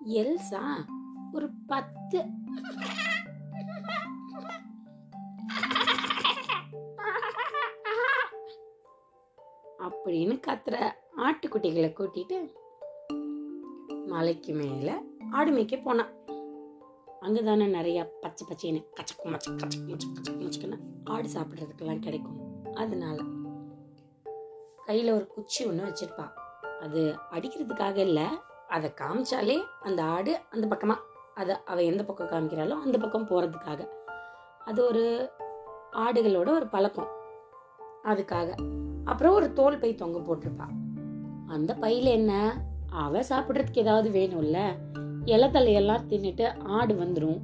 Elsa ஒரு பத்து. அப்படின்னு கத்துற ஆட்டுக்குட்டிகளை கூட்டிட்டு மலைக்கு மேல ஆடு மேய்க்க போனான் அங்கதானே நிறைய பச்சை பச்சைன்னு கச்சக்கு மச்ச கச்சக்கு மச்ச கச்சக்கு மச்சக்குன்னு ஆடு சாப்பிட்றதுக்கெல்லாம் கிடைக்கும். அதனால கையில ஒரு குச்சி ஒன்று வச்சிருப்பா. அது அடிக்கிறதுக்காக இல்லை அதை காமிச்சாலே அந்த ஆடு அந்த பக்கமாக அதை அவள் எந்த பக்கம் காமிக்கிறாளோ அந்த பக்கம் போகிறதுக்காக அது ஒரு ஆடுகளோட ஒரு பழக்கம். அதுக்காக. அப்புறம் ஒரு தோல் பை தொங்க போட்டிருப்பா. அந்த பையில் என்ன? அவள் சாப்பிட்றதுக்கு ஏதாவது வேணும்ல? இலை தலையெல்லாம் தின்னுட்டு ஆடு வந்துடும்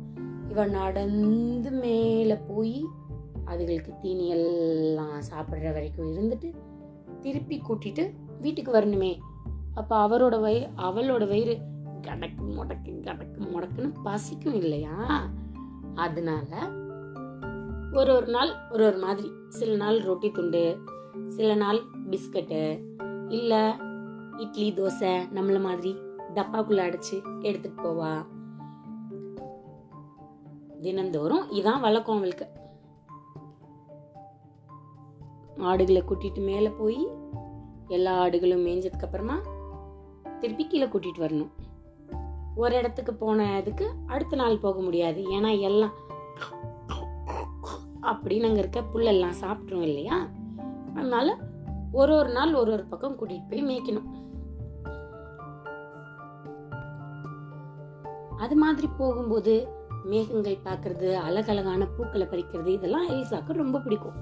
இவன் நடந்து மேலே போய் அதுகளுக்கு தீனி எல்லாம் சாப்பிட்ற வரைக்கும் இருந்துட்டு திருப்பி கூட்டிட்டு வீட்டுக்கு வரணுமே. அப்போ அவரோட வயிறு அவளோட வயிறு கடக்கு முடக்கு கடக்கு முடக்குன்னு பசிக்கும் இல்லையா? அதனால ஒரு ஒரு நாள் ஒரு ஒரு மாதிரி. சில நாள் ரொட்டி துண்டு சில நாள் பிஸ்கட்டு இல்லை இட்லி தோசை நம்மள மாதிரி டப்பாக்குள்ள அடைச்சு எடுத்துட்டு போவா. தினந்தோறும் இதான் வழக்கம் அவளுக்கு. ஆடுகளை கூட்டிட்டு மேலே போய் எல்லா ஆடுகளும் மேய்ஞ்சதுக்கு அப்புறமா திருப்பி கீழே கூட்டிட்டு வரணும். ஒரு இடத்துக்கு போனதுக்கு அடுத்த நாள் போக முடியாது. ஏன்னா எல்லாம் அப்படின்னு அங்கே இருக்க புல்லெல்லாம் சாப்பிட்ரும் இல்லையா? அதனால ஒரு ஒரு நாள் ஒரு ஒரு பக்கம் கூட்டிட்டு போய் மேய்க்கணும். அது மாதிரி போகும்போது மேகங்கள் பார்க்கறது அழகழகான பூக்களை பறிக்கிறது இதெல்லாம் எலிசாக்கு ரொம்ப பிடிக்கும்.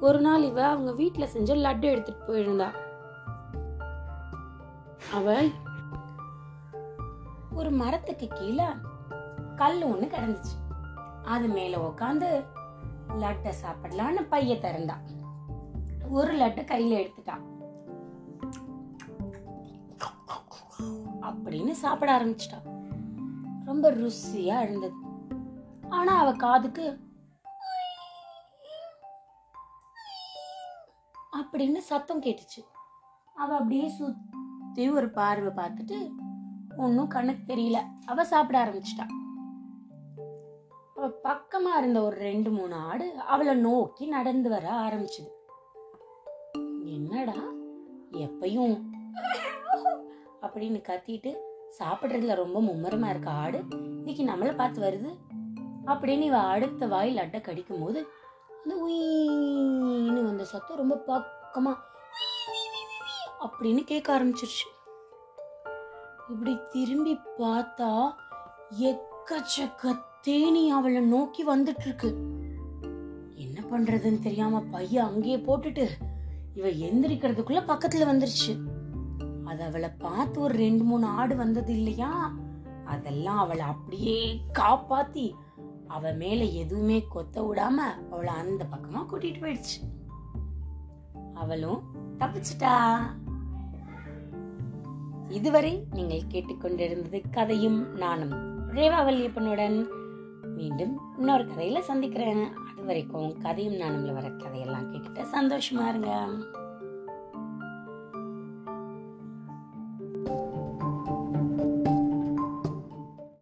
ஒரு நாள் இவ அவங்க வீட்டில் செஞ்ச லட்டு எடுத்துட்டு போயிருந்தா. அவ ஒரு மரத்துக்கு கீழே கல் ஒண்ணு கிடந்துச்சு. அது மேல உக்காந்து லட்டை சாப்பிடலான்னு பைய திறந்தா. ஒரு லட்டை கையில எடுத்துட்டான் அப்படின்னு சாப்பிட ஆரம்பிச்சிட்டா. ரொம்ப ருசியா இருந்தது. ஆனா அவ காதுக்கு அப்படின்னு சத்தம் கேட்டுச்சு. அவ அப்படியே சுத்தி ஒரு பார்வை பார்த்துட்டு ஒன்னும் கண்ணுக்கு தெரியல. அவ சாப்பிட ஆரம்பிச்சிட்டா. அவ பக்கமா இருந்த ஒரு ரெண்டு மூணு ஆடு அவளை நோக்கி நடந்து வர ஆரம்பிச்சது. என்னடா எப்பையும் அப்படின்னு கத்திட்டு சாப்பிடுறதுல ரொம்ப மும்மரமா இருக்க ஆடு இன்னைக்கு நம்மளை பார்த்து வருது. அப்படின்னு இவ அடுத்த வாயில் அட்டை கடிக்கும் போது அந்த உயின்னு வந்த சத்தம் ரொம்ப பக்கமா அப்படின்னு கேட்க ஆரம்பிச்சிருச்சு. இப்படி திரும்பி பார்த்தா எக்கச்சக்க தேனி அவளை நோக்கி வந்துட்டு இருக்கு என்ன பண்றதுன்னு தெரியாம பைய அங்கேயே போட்டுட்டு இவ எந்திரிக்கிறதுக்குள்ள பக்கத்துல வந்துருச்சு. அது அவளை பார்த்து ஒரு ரெண்டு மூணு ஆடு வந்தது இல்லையா? அதெல்லாம் அவளை அப்படியே காப்பாத்தி அவ மேல எதுவுமே கொத்த விடாம அவளை அந்த பக்கமா கூட்டிட்டு போயிடுச்சு. அவளும் தப்பிச்சிட்டா? இதுவரை நீங்கள் கேட்டுக்கொண்டிருந்தது கதையும் நானும் ரேவா வல்லியப்பனுடன். மீண்டும் இன்னொரு கதையில சந்திக்கிறேன். அது வரைக்கும் கதையும் நானும்ல வர கதையெல்லாம் கேட்டுட்டு சந்தோஷமா இருங்க.